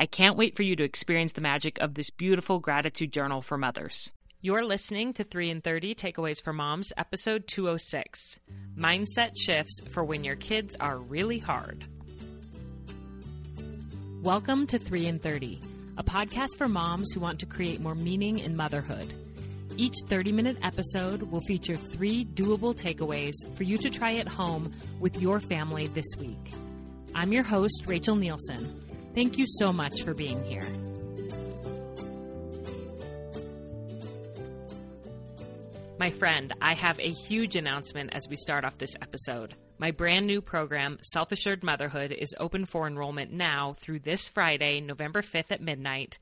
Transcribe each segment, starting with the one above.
I can't wait for you to experience the magic of this beautiful gratitude journal for mothers. You're listening to 3 in 30 Takeaways for Moms, episode 206 Mindset Shifts for When Your Kids Are Really Hard. Welcome to 3 in 30, a podcast for moms who want to create more meaning in motherhood. Each 30 minute episode will feature three doable takeaways for you to try at home with your family this week. I'm your host, Rachel Nielsen. Thank you so much for being here. My friend, I have a huge announcement as we start off this episode. My brand new program, Self Assured Motherhood, is open for enrollment now through this Friday, November 5th at midnight,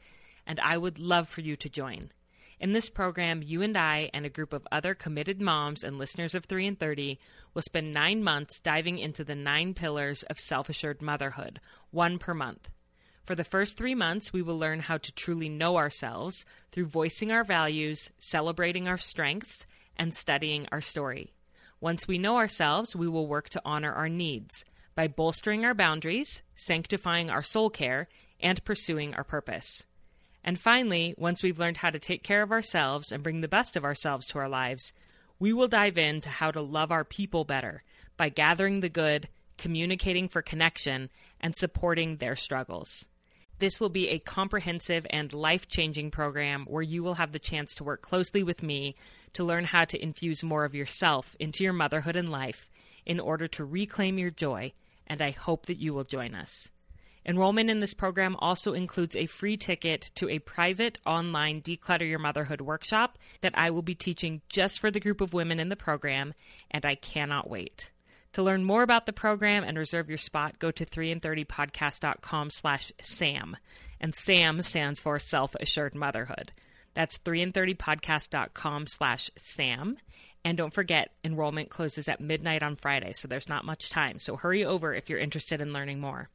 and I would love for you to join. In this program, you and I and a group of other committed moms and listeners of 3 in 30 will spend nine months diving into the nine pillars of self assured motherhood, one per month. For the first three months, we will learn how to truly know ourselves through voicing our values, celebrating our strengths, and studying our story. Once we know ourselves, we will work to honor our needs by bolstering our boundaries, sanctifying our soul care, and pursuing our purpose. And finally, once we've learned how to take care of ourselves and bring the best of ourselves to our lives, we will dive into how to love our people better by gathering the good, communicating for connection, and supporting their struggles. This will be a comprehensive and life changing program where you will have the chance to work closely with me to learn how to infuse more of yourself into your motherhood and life in order to reclaim your joy, and I hope that you will join us. Enrollment in this program also includes a free ticket to a private online Declutter Your Motherhood workshop that I will be teaching just for the group of women in the program, and I cannot wait. To learn more about the program and reserve your spot, go to 3in30podcast.com slash SAM. And SAM stands for Self Assured Motherhood. That's 3in30podcast.com slash SAM. And don't forget, enrollment closes at midnight on Friday, so there's not much time. So hurry over if you're interested in learning more.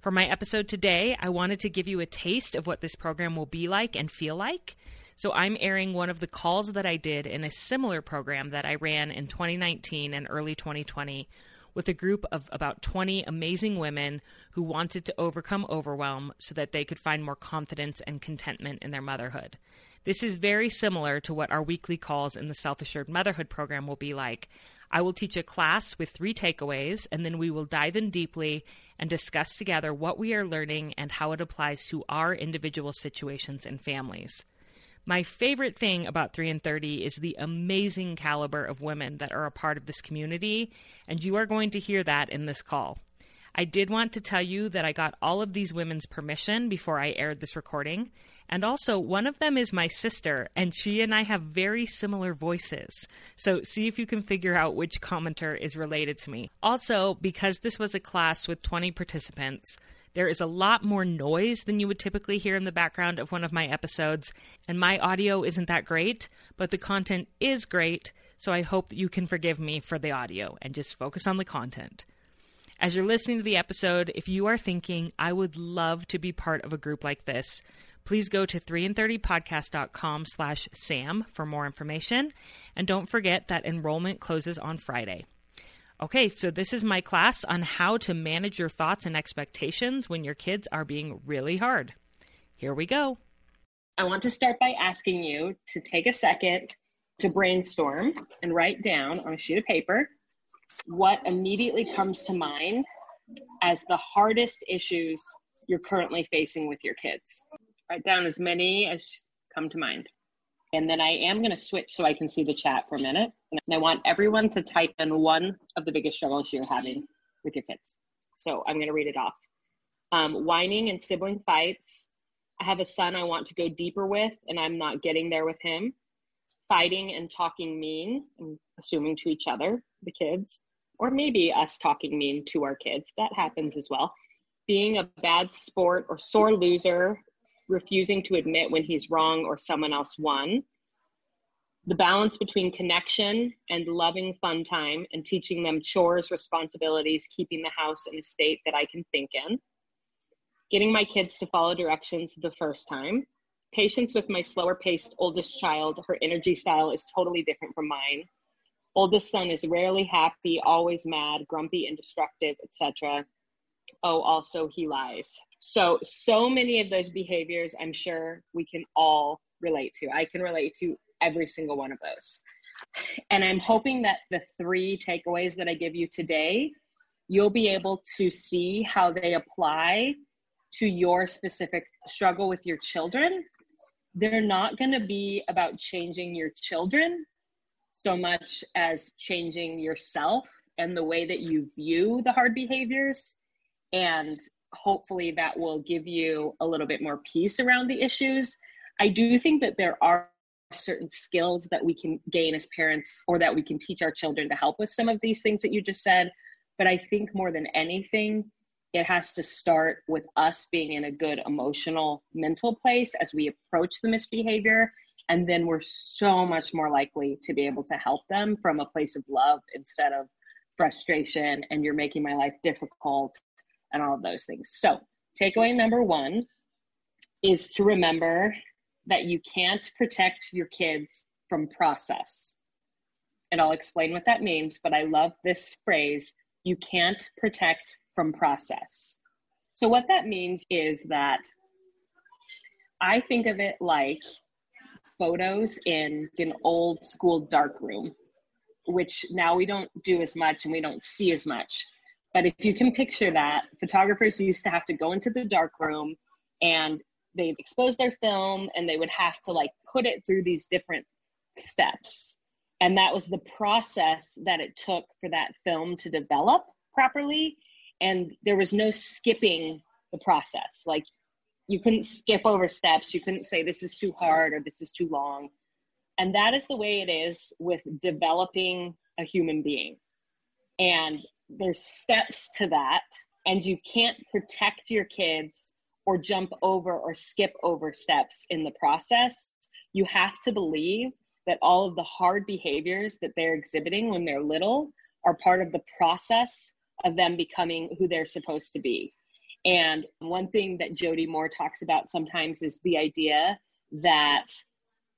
For my episode today, I wanted to give you a taste of what this program will be like and feel like. So I'm airing one of the calls that I did in a similar program that I ran in 2019 and early 2020 with a group of about 20 amazing women who wanted to overcome overwhelm so that they could find more confidence and contentment in their motherhood. This is very similar to what our weekly calls in the Self Assured Motherhood program will be like. I will teach a class with three takeaways, and then we will dive in deeply and discuss together what we are learning and how it applies to our individual situations and families. My favorite thing about 3 in 30 is the amazing caliber of women that are a part of this community, and you are going to hear that in this call. I did want to tell you that I got all of these women's permission before I aired this recording. And also, one of them is my sister, and she and I have very similar voices. So, see if you can figure out which commenter is related to me. Also, because this was a class with 20 participants, there is a lot more noise than you would typically hear in the background of one of my episodes, and my audio isn't that great, but the content is great, so I hope that you can forgive me for the audio and just focus on the content. As you're listening to the episode, if you are thinking, I would love to be part of a group like this, please go to 3in30podcast.com slash sam for more information. And don't forget that enrollment closes on Friday. Okay, so this is my class on how to manage your thoughts and expectations when your kids are being really hard. Here we go. I want to start by asking you to take a second to brainstorm and write down on a sheet of paper what immediately comes to mind as the hardest issues you're currently facing with your kids. Write down as many as come to mind. And then I am going to switch so I can see the chat for a minute. And I want everyone to type in one of the biggest struggles you're having with your kids. So I'm going to read it off. Um, whining and sibling fights. I have a son I want to go deeper with, and I'm not getting there with him. Fighting and talking mean, I'm assuming to each other, the kids, or maybe us talking mean to our kids. That happens as well. Being a bad sport or sore loser refusing to admit when he's wrong or someone else won. The balance between connection and loving fun time and teaching them chores, responsibilities, keeping the house in a state that I can think in. Getting my kids to follow directions the first time. Patience with my slower paced oldest child. Her energy style is totally different from mine. Oldest son is rarely happy, always mad, grumpy and destructive, etc. Oh, also he lies. So, so many of those behaviors, I'm sure we can all relate to. I can relate to every single one of those. And I'm hoping that the three takeaways that I give you today, you'll be able to see how they apply to your specific struggle with your children. They're not going to be about changing your children so much as changing yourself and the way that you view the hard behaviors and hopefully that will give you a little bit more peace around the issues. I do think that there are certain skills that we can gain as parents or that we can teach our children to help with some of these things that you just said. But I think more than anything, it has to start with us being in a good emotional, mental place as we approach the misbehavior. And then we're so much more likely to be able to help them from a place of love instead of frustration and you're making my life difficult and all of those things. So, takeaway number one is to remember that you can't protect your kids from process. And I'll explain what that means, but I love this phrase you can't protect from process. So, what that means is that I think of it like photos in an old school darkroom, which now we don't do as much and we don't see as much. But if you can picture that, photographers used to have to go into the dark room and they'd expose their film and they would have to like put it through these different steps. And that was the process that it took for that film to develop properly. And there was no skipping the process. Like you couldn't skip over steps. You couldn't say this is too hard or this is too long. And that is the way it is with developing a human being. And there's steps to that and you can't protect your kids or jump over or skip over steps in the process. You have to believe that all of the hard behaviors that they're exhibiting when they're little are part of the process of them becoming who they're supposed to be. And one thing that jody moore talks about sometimes is the idea that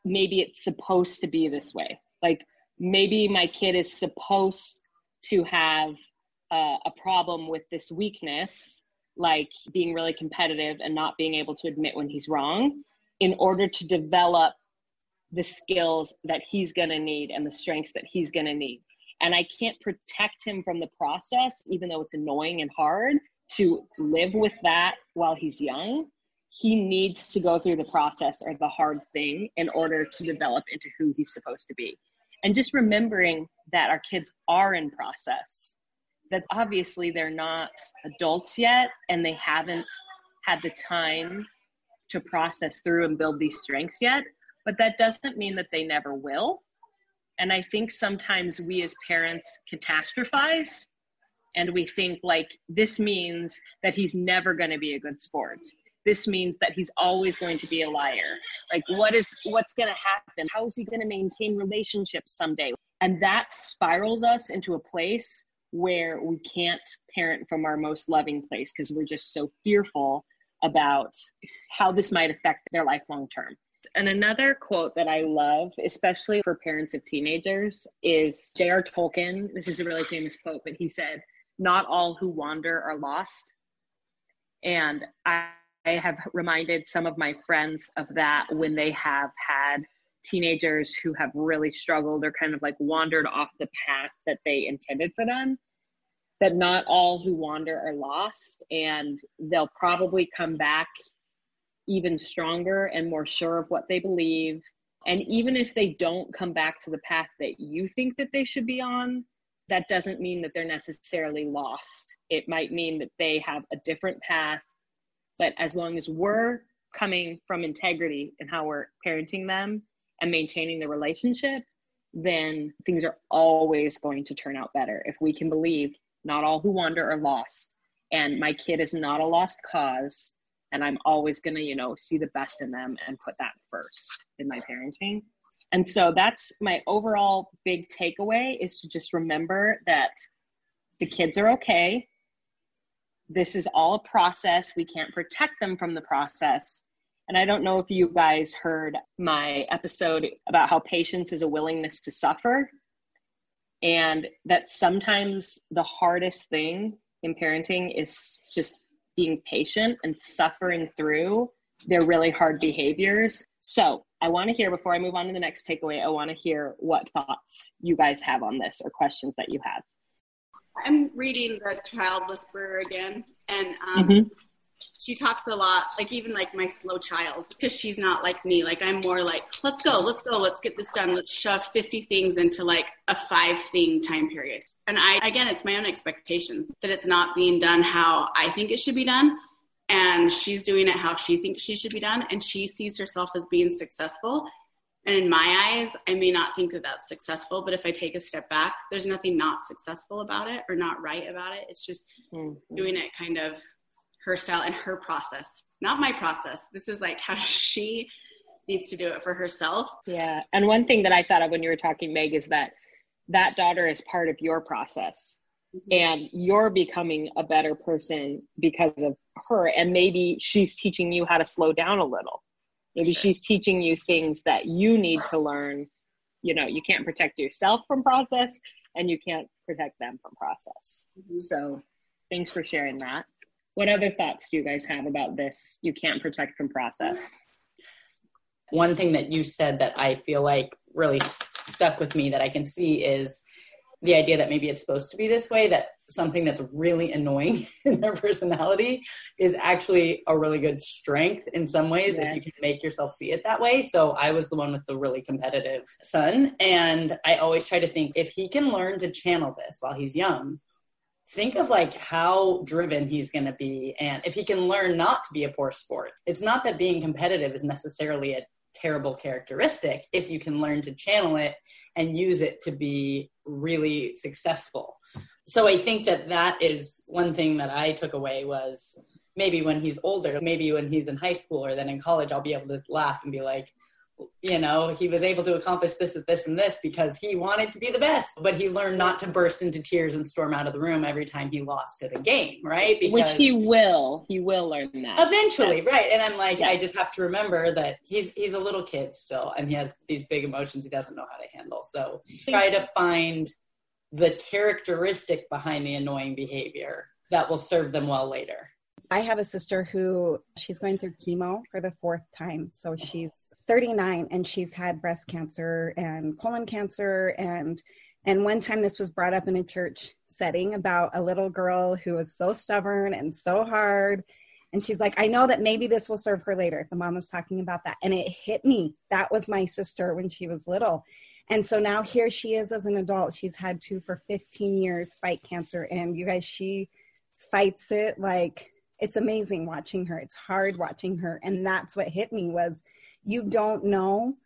maybe it's supposed to be this way. Like maybe my kid is supposed to have uh, a problem with this weakness, like being really competitive and not being able to admit when he's wrong, in order to develop the skills that he's going to need and the strengths that he's going to need. And I can't protect him from the process, even though it's annoying and hard to live with that while he's young. He needs to go through the process or the hard thing in order to develop into who he's supposed to be. And just remembering that our kids are in process that obviously they're not adults yet and they haven't had the time to process through and build these strengths yet but that doesn't mean that they never will. And i think sometimes we as parents catastrophize and we think like this means that he's never going to be a good sport. This means that he's always going to be a liar. Like what is what's going to happen? How is he going to maintain relationships someday? And that spirals us into a place where we can't parent from our most loving place because we're just so fearful about how this might affect their life long term. And another quote that I love, especially for parents of teenagers, is J.R. Tolkien. This is a really famous quote, but he said, Not all who wander are lost. And I, I have reminded some of my friends of that when they have had teenagers who have really struggled or kind of like wandered off the path that they intended for them that not all who wander are lost and they'll probably come back even stronger and more sure of what they believe. And even if they don't come back to the path that you think that they should be on that doesn't mean that they're necessarily lost. It might mean that they have a different path but as long as we're coming from integrity in how we're parenting them and maintaining the relationship then things are always going to turn out better if we can believe not all who wander are lost. And my kid is not a lost cause. And I'm always going to, you know, see the best in them and put that first in my parenting. And so that's my overall big takeaway is to just remember that the kids are okay. This is all a process. We can't protect them from the process. And I don't know if you guys heard my episode about how patience is a willingness to suffer and that sometimes the hardest thing in parenting is just being patient and suffering through their really hard behaviors. So, I want to hear before I move on to the next takeaway, I want to hear what thoughts you guys have on this or questions that you have. I'm reading The Child Whisperer again, and um, mm-hmm she talks a lot, like even like my slow child, because she's not like me. Like I'm more like, let's go, let's go, let's get this done. Let's shove 50 things into like a five thing time period. And I, again, it's my own expectations that it's not being done how I think it should be done. And she's doing it how she thinks she should be done. And she sees herself as being successful. And in my eyes, I may not think that that's successful, but if I take a step back, there's nothing not successful about it or not right about it. It's just mm-hmm. doing it kind of her style and her process, not my process. This is like how she needs to do it for herself. Yeah. And one thing that I thought of when you were talking, Meg, is that that daughter is part of your process. Mm-hmm. And you're becoming a better person because of her. And maybe she's teaching you how to slow down a little. Maybe sure. she's teaching you things that you need to learn. You know, you can't protect yourself from process and you can't protect them from process. Mm-hmm. So thanks for sharing that. What other thoughts do you guys have about this? You can't protect from process. One thing that you said that I feel like really stuck with me that I can see is the idea that maybe it's supposed to be this way, that something that's really annoying in their personality is actually a really good strength in some ways yes. if you can make yourself see it that way. So I was the one with the really competitive son. And I always try to think if he can learn to channel this while he's young, think of like how driven he's going to be and if he can learn not to be a poor sport. It's not that being competitive is necessarily a terrible characteristic if you can learn to channel it and use it to be really successful. So i think that that is one thing that i took away was maybe when he's older maybe when he's in high school or then in college i'll be able to laugh and be like you know, he was able to accomplish this and this and this because he wanted to be the best, but he learned not to burst into tears and storm out of the room every time he lost at a game, right? Because Which he will, he will learn that eventually, yes. right? And I'm like, yes. I just have to remember that he's he's a little kid still, and he has these big emotions he doesn't know how to handle. So try to find the characteristic behind the annoying behavior that will serve them well later. I have a sister who she's going through chemo for the fourth time, so she's 39 and she's had breast cancer and colon cancer. And and one time this was brought up in a church setting about a little girl who was so stubborn and so hard. And she's like i know that maybe this will serve her later. The mom was talking about that and it hit me. That was my sister when she was little. And so now here she is as an adult. She's had to for 15 years fight cancer. And you guys she fights it like it's amazing watching her. It's hard watching her. And that's what hit me was you don't know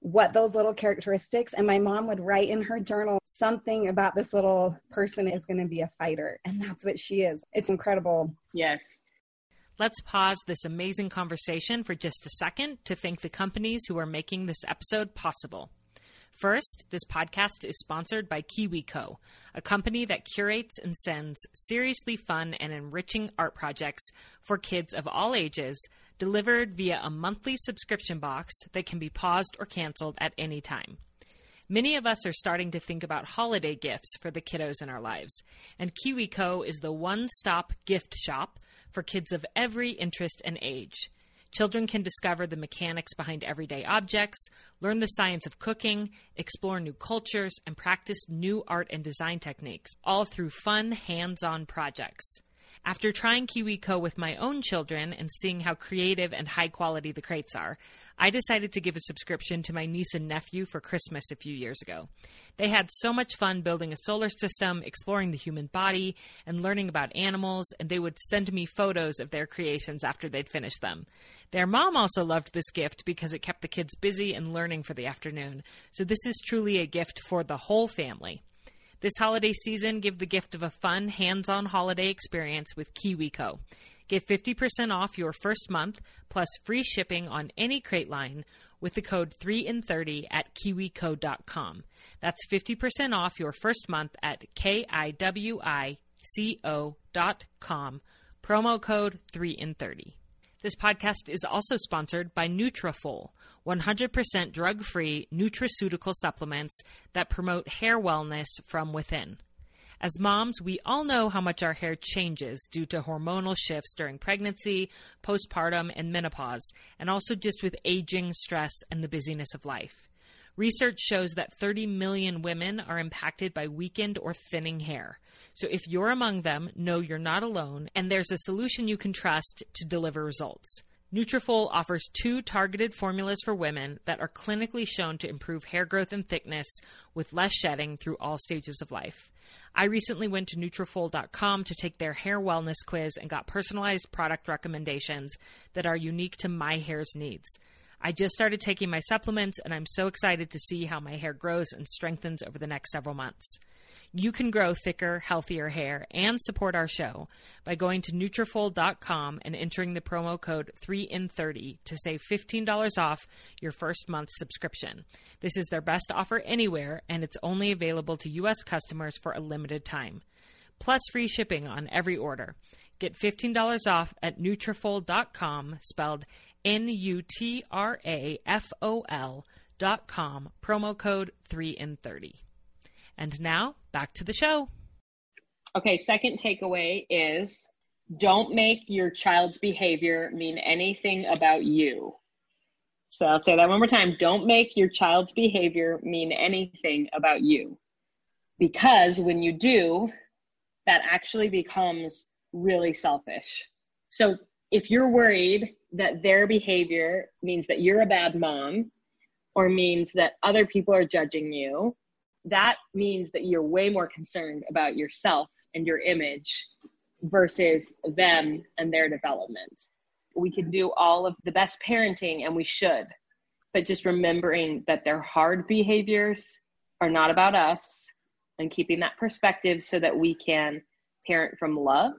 what those little characteristics and my mom would write in her journal something about this little person is going to be a fighter. And that's what she is. It's incredible. Yes. Let's pause this amazing conversation for just a second to thank the companies who are making this episode possible. First, this podcast is sponsored by KiwiCo, a company that curates and sends seriously fun and enriching art projects for kids of all ages, delivered via a monthly subscription box that can be paused or canceled at any time. Many of us are starting to think about holiday gifts for the kiddos in our lives, and KiwiCo is the one stop gift shop for kids of every interest and age. Children can discover the mechanics behind everyday objects, learn the science of cooking, explore new cultures, and practice new art and design techniques, all through fun, hands on projects. After trying KiwiCo with my own children and seeing how creative and high quality the crates are, I decided to give a subscription to my niece and nephew for Christmas a few years ago. They had so much fun building a solar system, exploring the human body, and learning about animals, and they would send me photos of their creations after they'd finished them. Their mom also loved this gift because it kept the kids busy and learning for the afternoon. So this is truly a gift for the whole family. This holiday season, give the gift of a fun, hands on holiday experience with KiwiCo. Get 50% off your first month plus free shipping on any crate line with the code 3 in 30 at kiwico.com. That's 50% off your first month at kiwico.com. Promo code 3 in 30. This podcast is also sponsored by Nutrafol, 100% drug-free nutraceutical supplements that promote hair wellness from within. As moms, we all know how much our hair changes due to hormonal shifts during pregnancy, postpartum, and menopause, and also just with aging, stress, and the busyness of life. Research shows that 30 million women are impacted by weakened or thinning hair. So if you're among them, know you're not alone, and there's a solution you can trust to deliver results. Nutrafol offers two targeted formulas for women that are clinically shown to improve hair growth and thickness with less shedding through all stages of life. I recently went to Nutrafol.com to take their hair wellness quiz and got personalized product recommendations that are unique to my hair's needs. I just started taking my supplements and I'm so excited to see how my hair grows and strengthens over the next several months. You can grow thicker, healthier hair and support our show by going to Nutrafol.com and entering the promo code 3in30 to save $15 off your first month subscription. This is their best offer anywhere, and it's only available to U.S. customers for a limited time. Plus free shipping on every order. Get $15 off at Nutrafol.com, spelled N-U-T-R-A-F-O-L dot com, promo code 3 in 30. And now back to the show. Okay, second takeaway is don't make your child's behavior mean anything about you. So I'll say that one more time. Don't make your child's behavior mean anything about you. Because when you do, that actually becomes really selfish. So if you're worried that their behavior means that you're a bad mom or means that other people are judging you, that means that you're way more concerned about yourself and your image versus them and their development. We can do all of the best parenting and we should, but just remembering that their hard behaviors are not about us and keeping that perspective so that we can parent from love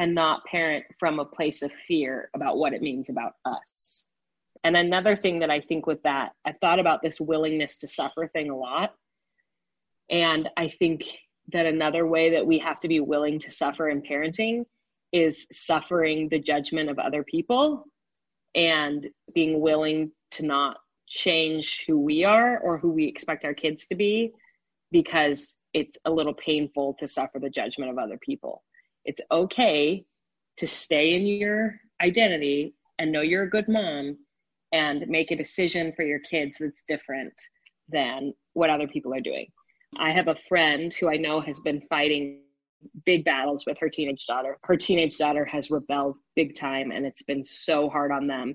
and not parent from a place of fear about what it means about us. And another thing that I think with that, I've thought about this willingness to suffer thing a lot. And I think that another way that we have to be willing to suffer in parenting is suffering the judgment of other people and being willing to not change who we are or who we expect our kids to be because it's a little painful to suffer the judgment of other people. It's okay to stay in your identity and know you're a good mom and make a decision for your kids that's different than what other people are doing. I have a friend who I know has been fighting big battles with her teenage daughter. Her teenage daughter has rebelled big time and it's been so hard on them.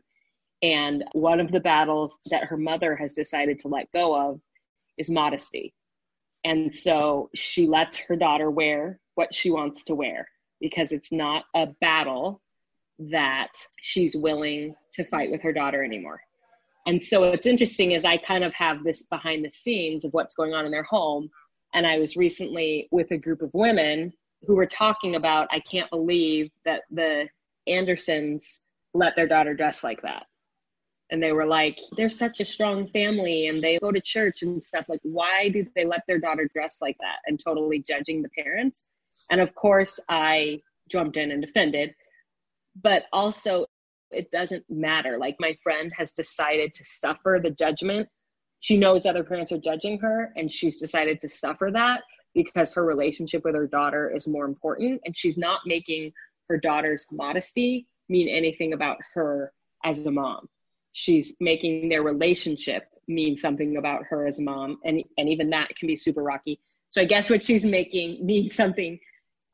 And one of the battles that her mother has decided to let go of is modesty. And so she lets her daughter wear what she wants to wear because it's not a battle that she's willing to fight with her daughter anymore. And so what's interesting is I kind of have this behind the scenes of what's going on in their home. And I was recently with a group of women who were talking about, I can't believe that the Andersons let their daughter dress like that. And they were like, they're such a strong family and they go to church and stuff. Like, why do they let their daughter dress like that? And totally judging the parents. And of course, I jumped in and defended. But also, it doesn't matter. Like my friend has decided to suffer the judgment. She knows other parents are judging her, and she's decided to suffer that because her relationship with her daughter is more important. And she's not making her daughter's modesty mean anything about her as a mom. She's making their relationship mean something about her as a mom. And, and even that can be super rocky. So I guess what she's making mean something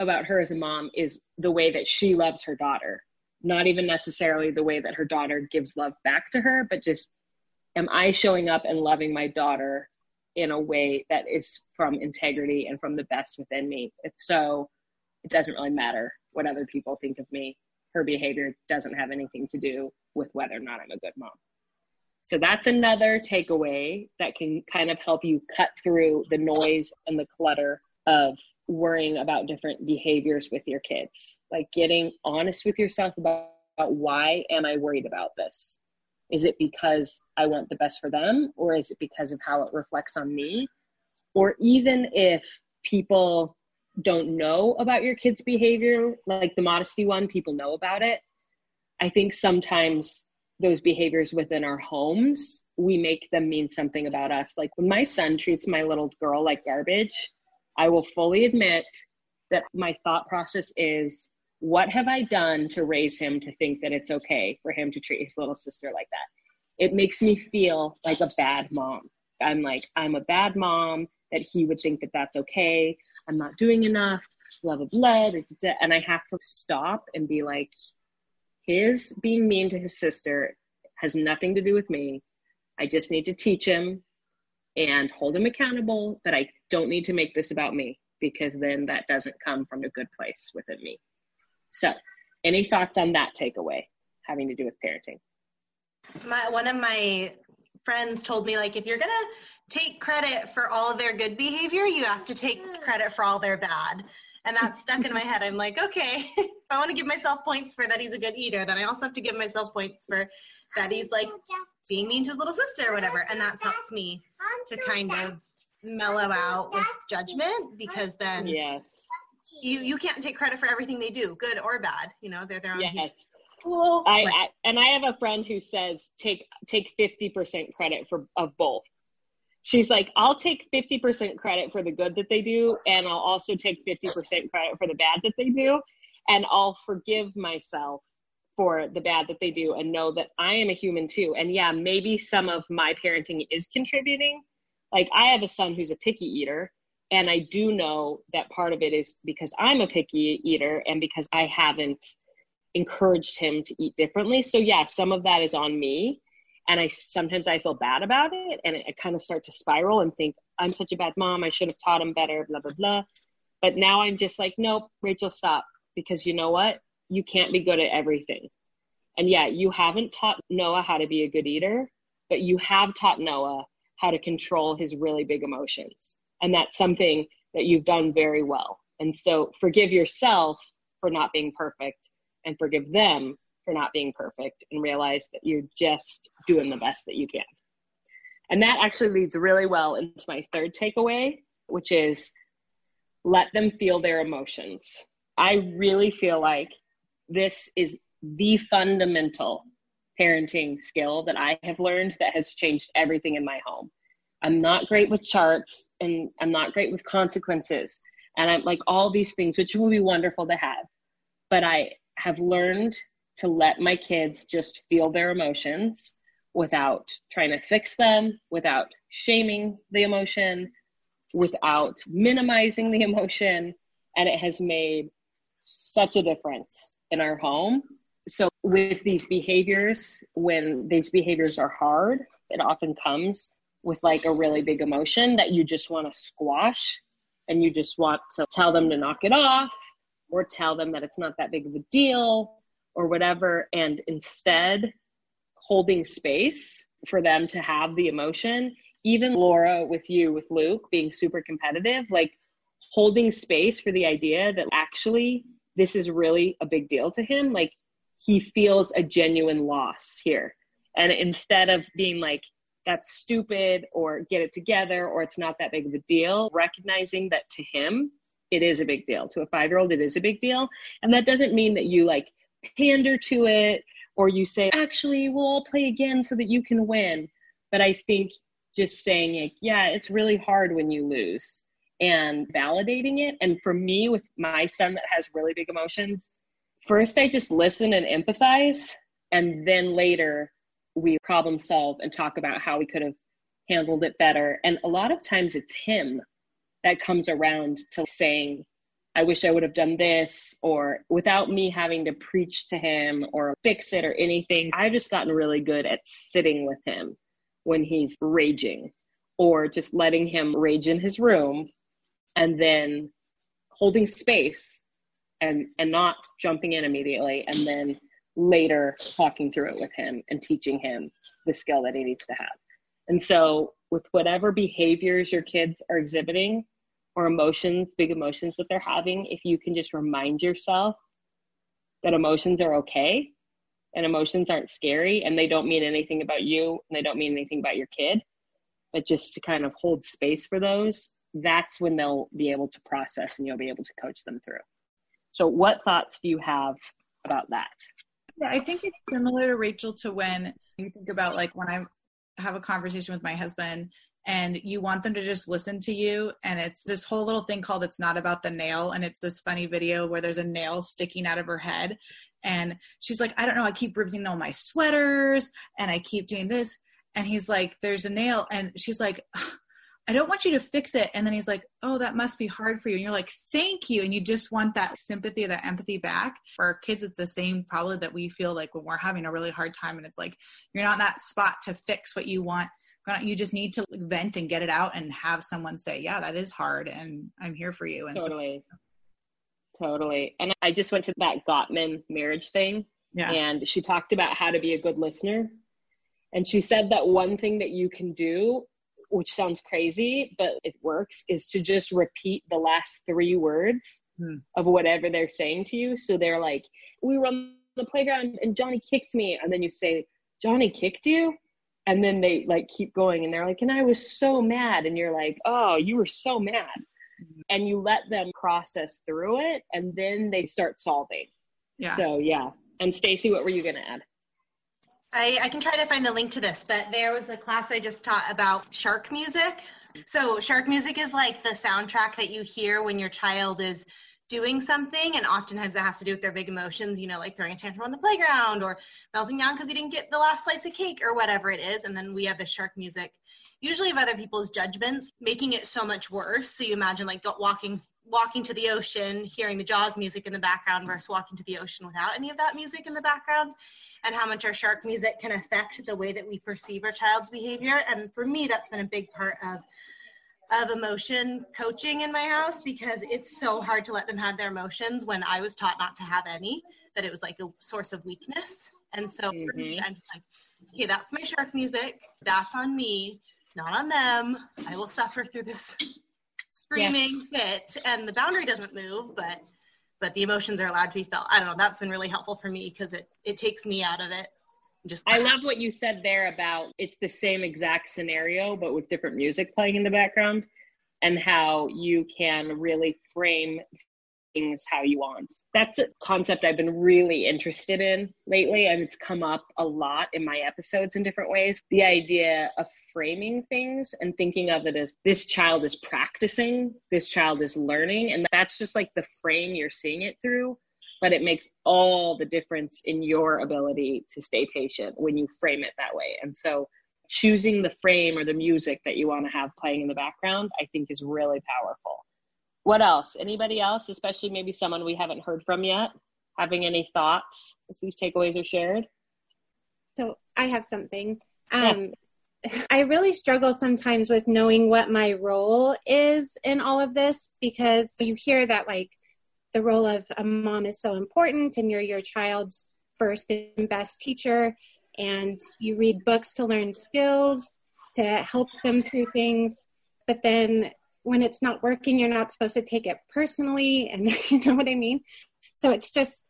about her as a mom is the way that she loves her daughter. Not even necessarily the way that her daughter gives love back to her, but just am I showing up and loving my daughter in a way that is from integrity and from the best within me? If so, it doesn't really matter what other people think of me. Her behavior doesn't have anything to do with whether or not I'm a good mom. So that's another takeaway that can kind of help you cut through the noise and the clutter of worrying about different behaviors with your kids. Like getting honest with yourself about, why am I worried about this? Is it because I want the best for them or is it because of how it reflects on me? Or even if people don't know about your kids' behavior, like the modesty one, people know about it. I think sometimes those behaviors within our homes, we make them mean something about us. Like when my son treats my little girl like garbage, I will fully admit that my thought process is what have I done to raise him to think that it's okay for him to treat his little sister like that? It makes me feel like a bad mom. I'm like, I'm a bad mom, that he would think that that's okay. I'm not doing enough, blah, blah, blah. And I have to stop and be like, his being mean to his sister has nothing to do with me. I just need to teach him and hold them accountable that I don't need to make this about me because then that doesn't come from a good place within me. So, any thoughts on that takeaway having to do with parenting? My one of my friends told me like if you're going to take credit for all of their good behavior, you have to take mm. credit for all their bad. And that stuck in my head. I'm like, okay, if I want to give myself points for that he's a good eater, then I also have to give myself points for that he's like being mean to his little sister or whatever. And that's helped me to kind of mellow out with judgment because then yes. you you can't take credit for everything they do, good or bad. You know, they're their own. Yes. Cool. I, I, and I have a friend who says take take fifty percent credit for of both. She's like, I'll take fifty percent credit for the good that they do, and I'll also take fifty percent credit for the bad that they do, and I'll forgive myself for the bad that they do and know that I am a human too. And yeah, maybe some of my parenting is contributing. Like I have a son who's a picky eater, and I do know that part of it is because I'm a picky eater and because I haven't encouraged him to eat differently. So yeah, some of that is on me. And I sometimes I feel bad about it and I kind of start to spiral and think, I'm such a bad mom. I should have taught him better, blah, blah, blah. But now I'm just like, nope, Rachel, stop. Because you know what? You can't be good at everything. And yeah, you haven't taught Noah how to be a good eater, but you have taught Noah how to control his really big emotions. And that's something that you've done very well. And so forgive yourself for not being perfect and forgive them for not being perfect and realize that you're just doing the best that you can. And that actually leads really well into my third takeaway, which is let them feel their emotions. I really feel like this is the fundamental parenting skill that I have learned that has changed everything in my home. I'm not great with charts and I'm not great with consequences. And I'm like all these things, which will be wonderful to have. But I have learned to let my kids just feel their emotions without trying to fix them, without shaming the emotion, without minimizing the emotion. And it has made such a difference in our home. So, with these behaviors, when these behaviors are hard, it often comes with like a really big emotion that you just want to squash and you just want to tell them to knock it off or tell them that it's not that big of a deal or whatever. And instead, holding space for them to have the emotion, even Laura with you, with Luke being super competitive, like holding space for the idea that actually this is really a big deal to him. Like he feels a genuine loss here. And instead of being like, that's stupid or get it together or it's not that big of a deal, recognizing that to him, it is a big deal. To a five year old, it is a big deal. And that doesn't mean that you like pander to it or you say, actually, we'll all play again so that you can win. But I think just saying, like, yeah, it's really hard when you lose and validating it. And for me, with my son that has really big emotions, first I just listen and empathize And then later we problem solve and talk about how we could have handled it better. And a lot of times it's him that comes around to saying, I wish I would have done this, or without me having to preach to him or fix it or anything. I've just gotten really good at sitting with him when he's raging or just letting him rage in his room and then holding space and and not jumping in immediately and then later talking through it with him and teaching him the skill that he needs to have. And so with whatever behaviors your kids are exhibiting, or emotions, big emotions that they're having, if you can just remind yourself that emotions are okay and emotions aren't scary and they don't mean anything about you and they don't mean anything about your kid, but just to kind of hold space for those, that's when they'll be able to process and you'll be able to coach them through. So, what thoughts do you have about that? Yeah, I think it's similar to Rachel to when you think about like when I have a conversation with my husband and you want them to just listen to you and it's this whole little thing called it's not about the nail and it's this funny video where there's a nail sticking out of her head and she's like i don't know i keep ripping all my sweaters and i keep doing this and he's like there's a nail and she's like i don't want you to fix it. And then he's like oh that must be hard for you. And you're like thank you. And you just want that sympathy that empathy back. For our kids it's the same probably that we feel like when we're having a really hard time and it's like you're not in that spot to fix what you want. You just need to vent and get it out and have someone say yeah that is hard and i'm here for you. And totally. So- totally. And i just went to that gottman marriage thing yeah. and she talked about how to be a good listener. And she said that one thing that you can do which sounds crazy but it works is to just repeat the last three words hmm. of whatever they're saying to you. So they're like we were on the playground and johnny kicked me. And then you say johnny kicked you? And then they like keep going and they're like and i was so mad. And you're like oh you were so mad. Mm-hmm. and you let them process through it and then they start solving. Yeah. So yeah. And stacy what were you going to add I, I can try to find the link to this but there was a class i just taught about shark music. So shark music is like the soundtrack that you hear when your child is doing something and oftentimes that has to do with their big emotions you know like throwing a tantrum on the playground or melting down because he didn't get the last slice of cake or whatever it is and then we have the shark music usually of other people's judgments making it so much worse. So you imagine like walking walking to the ocean hearing the jaws music in the background versus walking to the ocean without any of that music in the background and how much our shark music can affect the way that we perceive our child's behavior and for me that's been a big part of of emotion coaching in my house because it's so hard to let them have their emotions when I was taught not to have any, that it was like a source of weakness. And so mm-hmm. for me. I'm just like, okay, that's my shark music. That's on me, not on them. I will suffer through this screaming fit and the boundary doesn't move, but but the emotions are allowed to be felt. I don't know. That's been really helpful for me because it it takes me out of it just I love what you said there about it's the same exact scenario but with different music playing in the background and how you can really frame things how you want. That's a concept I've been really interested in lately, and it's come up a lot in my episodes in different ways. The idea of framing things and thinking of it as this child is practicing, this child is learning, and that's just like the frame you're seeing it through but it makes all the difference in your ability to stay patient when you frame it that way. And so choosing the frame or the music that you want to have playing in the background, I think is really powerful. What else? Anybody else, especially maybe someone we haven't heard from yet, having any thoughts as these takeaways are shared? So I have something. Um, yeah. I really struggle sometimes with knowing what my role is in all of this because you hear that like the role of a mom is so important and you're your child's first and best teacher and you read books to learn skills to help them through things but then when it's not working you're not supposed to take it personally and you know what i mean so it's just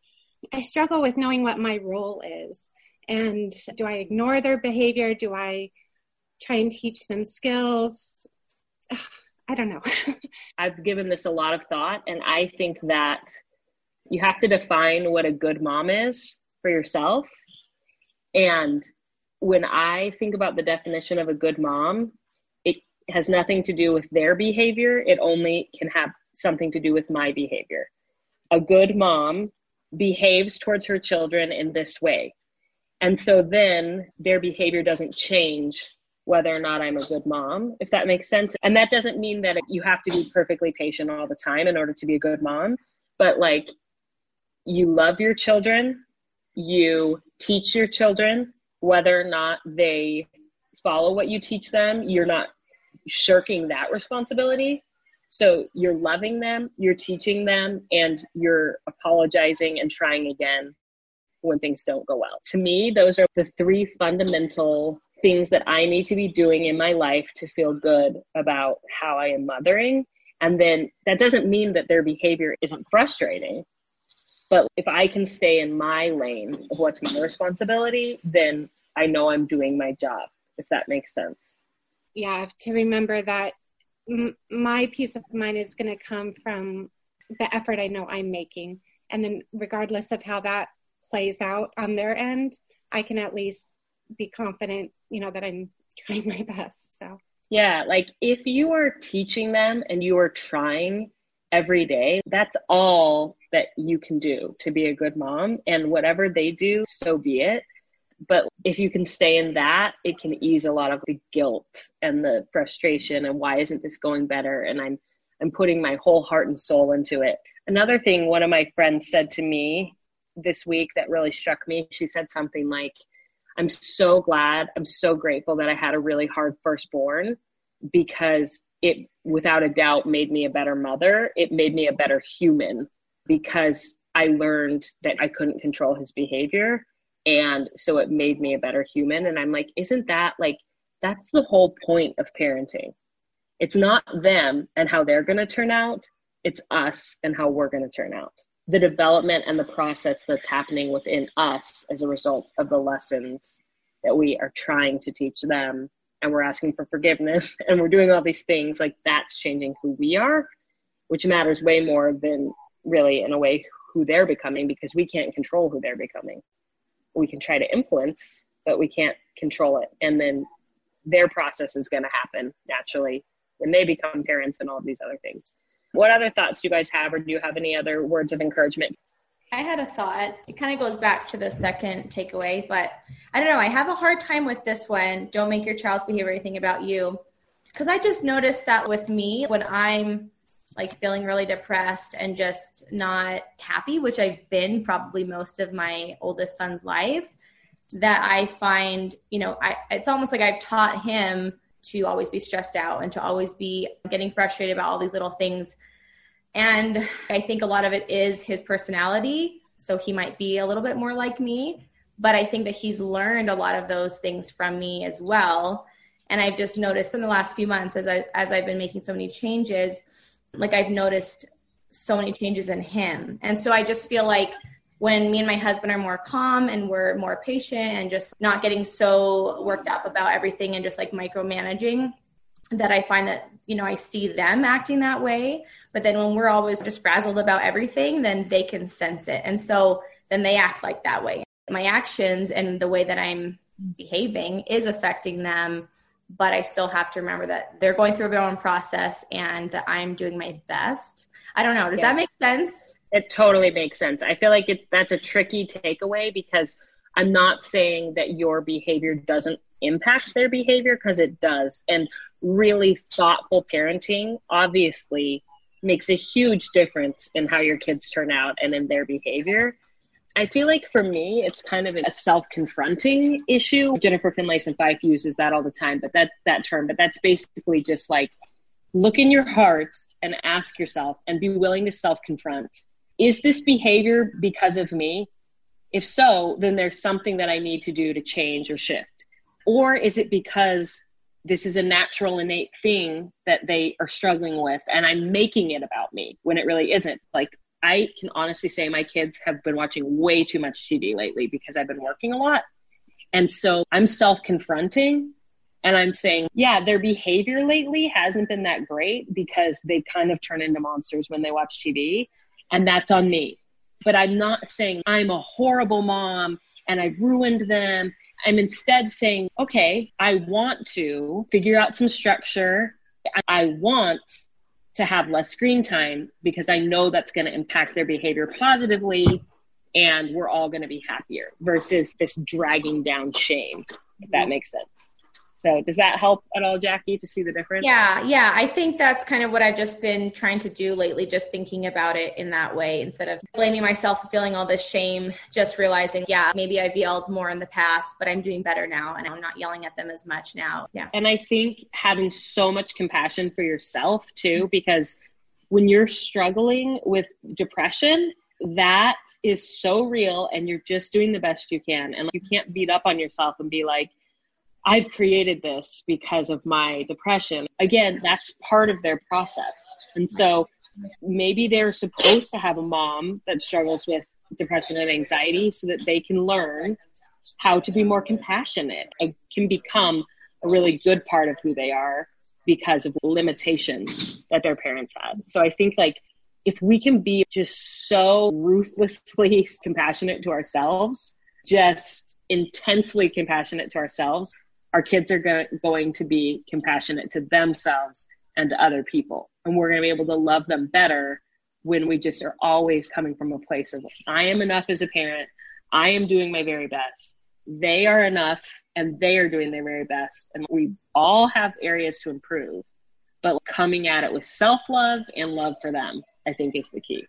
i struggle with knowing what my role is and do i ignore their behavior do i try and teach them skills I don't know. I've given this a lot of thought, and I think that you have to define what a good mom is for yourself. And when I think about the definition of a good mom, has nothing to do with their behavior, it only can have something to do with my behavior. A good mom behaves towards her children in this way. And so then their behavior doesn't change whether or not I'm a good mom, if that makes sense. And that doesn't mean that you have to be perfectly patient all the time in order to be a good mom, but like you love your children, you teach your children whether or not they follow what you teach them, you're not shirking that responsibility. So you're loving them, you're teaching them, and you're apologizing and trying again when things don't go well. To me, those are the three fundamental things that I need to be doing in my life to feel good about how I am mothering. And then that doesn't mean that their behavior isn't frustrating. But if I can stay in my lane of what's my responsibility, then I know I'm doing my job, if that makes sense. Yeah, to remember that m- my peace of mind is going to come from the effort I know I'm making. And then, regardless of how that plays out on their end, I can at least be confident, you know, that I'm trying my best. So, yeah, like if you are teaching them and you are trying every day, that's all that you can do to be a good mom. And whatever they do, so be it. But if you can stay in that, it can ease a lot of the guilt and the frustration and why isn't this going better? And I'm I'm putting my whole heart and soul into it. Another thing one of my friends said to me this week that really struck me, she said something like, I'm so glad, I'm so grateful that I had a really hard firstborn because it without a doubt made me a better mother. It made me a better human because I learned that I couldn't control his behavior and so it made me a better human. And i'm like isn't that like that's the whole point of parenting. It's not them and how they're going to turn out it's us and how we're going to turn out. The development and the process that's happening within us as a result of the lessons that we are trying to teach them and we're asking for forgiveness and we're doing all these things like that's changing who we are which matters way more than really in a way who they're becoming because we can't control who they're becoming we can try to influence, but we can't control it. And then their process is going to happen naturally when they become parents and all of these other things. What other thoughts do you guys have, or do you have any other words of encouragement? I had a thought. It kind of goes back to the second takeaway, but I don't know. I have a hard time with this one. Don't make your child's behavior anything about you. Because I just noticed that with me, when I'm like feeling really depressed and just not happy, which I've been probably most of my oldest son's life, that I find, you know, I, it's almost like I've taught him to always be stressed out and to always be getting frustrated about all these little things. And I think a lot of it is his personality. So he might be a little bit more like me, but I think that he's learned a lot of those things from me as well. And I've just noticed in the last few months as I as I've been making so many changes, like I've noticed so many changes in him. And so I just feel like when me and my husband are more calm and we're more patient and just not getting so worked up about everything and just like micromanaging, that I find that, you know, I see them acting that way. But then when we're always just frazzled about everything, then they can sense it. And so then they act like that way. My actions and the way that I'm behaving is affecting them but I still have to remember that they're going through their own process and that I'm doing my best. I don't know. Does that make sense? It totally makes sense. I feel like it, that's a tricky takeaway because I'm not saying that your behavior doesn't impact their behavior because it does. And really thoughtful parenting obviously makes a huge difference in how your kids turn out and in their behavior. I feel like for me, it's kind of a self-confronting issue. Jennifer Finlayson Fife uses that all the time, but that that term, but that's basically just like look in your heart and ask yourself and be willing to self-confront. Is this behavior because of me? If so, then there's something that I need to do to change or shift. Or is it because this is a natural innate thing that they are struggling with and I'm making it about me when it really isn't? Like I can honestly say my kids have been watching way too much TV lately because I've been working a lot. And so I'm self confronting and I'm saying, yeah, their behavior lately hasn't been that great because they kind of turn into monsters when they watch TV. And that's on me. But I'm not saying I'm a horrible mom and I've ruined them. I'm instead saying, okay, I want to figure out some structure. I want to have less screen time because I know that's going to impact their behavior positively. and we're all going to be happier versus this dragging down shame, if that mm-hmm. makes sense. So does that help at all, Jackie, to see the difference? Yeah, yeah. I think that's kind of what I've just been trying to do lately, just thinking about it in that way instead of blaming myself, feeling all this shame, just realizing, yeah, maybe I've yelled more in the past, but I'm doing better now and I'm not yelling at them as much now. Yeah. And I think having so much compassion for yourself too, because when you're struggling with depression, that is so real and you're just doing the best you can. And you can't beat up on yourself and be like, I've created this because of my depression. Again, that's part of their process. And so maybe they're supposed to have a mom that struggles with depression and anxiety so that they can learn how to be more compassionate and can become a really good part of who they are because of limitations that their parents had. So I think like if we can be just so ruthlessly compassionate to ourselves, just intensely compassionate to ourselves, our kids are go- going to be compassionate to themselves and to other people. And we're going to be able to love them better when we just are always coming from a place of, I am enough as a parent. I am doing my very best. They are enough and they are doing their very best. And we all have areas to improve, but coming at it with self love and love for them, I think is the key.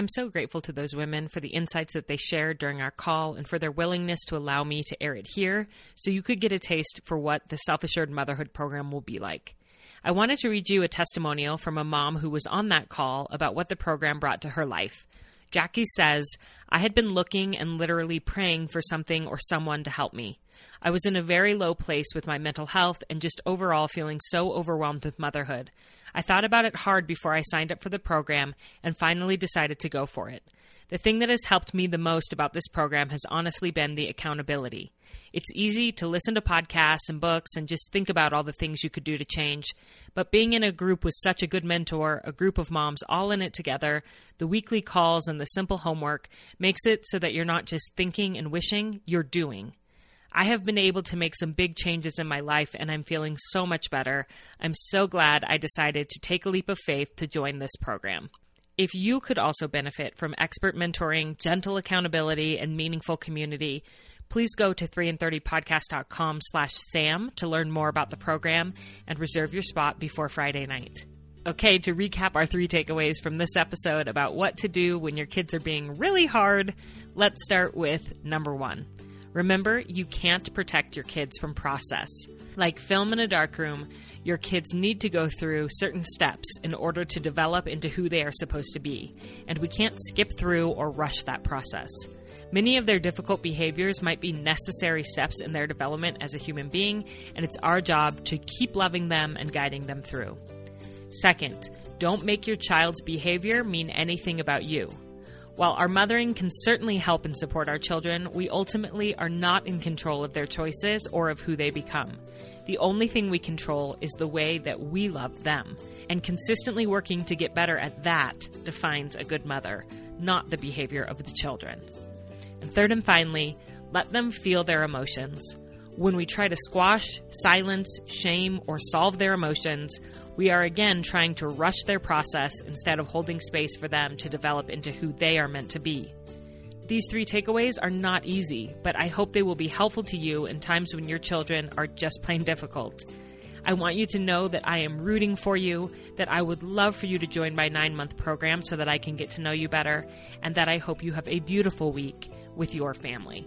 I'm so grateful to those women for the insights that they shared during our call and for their willingness to allow me to air it here so you could get a taste for what the Self Assured Motherhood program will be like. I wanted to read you a testimonial from a mom who was on that call about what the program brought to her life. Jackie says, I had been looking and literally praying for something or someone to help me. I was in a very low place with my mental health and just overall feeling so overwhelmed with motherhood. I thought about it hard before I signed up for the program and finally decided to go for it. The thing that has helped me the most about this program has honestly been the accountability. It's easy to listen to podcasts and books and just think about all the things you could do to change. But being in a group with such a good mentor, a group of moms all in it together, the weekly calls and the simple homework makes it so that you're not just thinking and wishing, you're doing. I have been able to make some big changes in my life and I'm feeling so much better. I'm so glad I decided to take a leap of faith to join this program. If you could also benefit from expert mentoring, gentle accountability, and meaningful community, please go to 3and30podcast.com slash sam to learn more about the program and reserve your spot before Friday night. Okay, to recap our three takeaways from this episode about what to do when your kids are being really hard, let's start with number one. Remember, you can't protect your kids from process. Like film in a darkroom, your kids need to go through certain steps in order to develop into who they are supposed to be, and we can't skip through or rush that process. Many of their difficult behaviors might be necessary steps in their development as a human being, and it's our job to keep loving them and guiding them through. Second, don't make your child's behavior mean anything about you. While our mothering can certainly help and support our children, we ultimately are not in control of their choices or of who they become. The only thing we control is the way that we love them. And consistently working to get better at that defines a good mother, not the behavior of the children. And third and finally, let them feel their emotions. When we try to squash, silence, shame, or solve their emotions, we are again trying to rush their process instead of holding space for them to develop into who they are meant to be. These three takeaways are not easy, but I hope they will be helpful to you in times when your children are just plain difficult. I want you to know that I am rooting for you, that I would love for you to join my nine month program so that I can get to know you better, and that I hope you have a beautiful week with your family.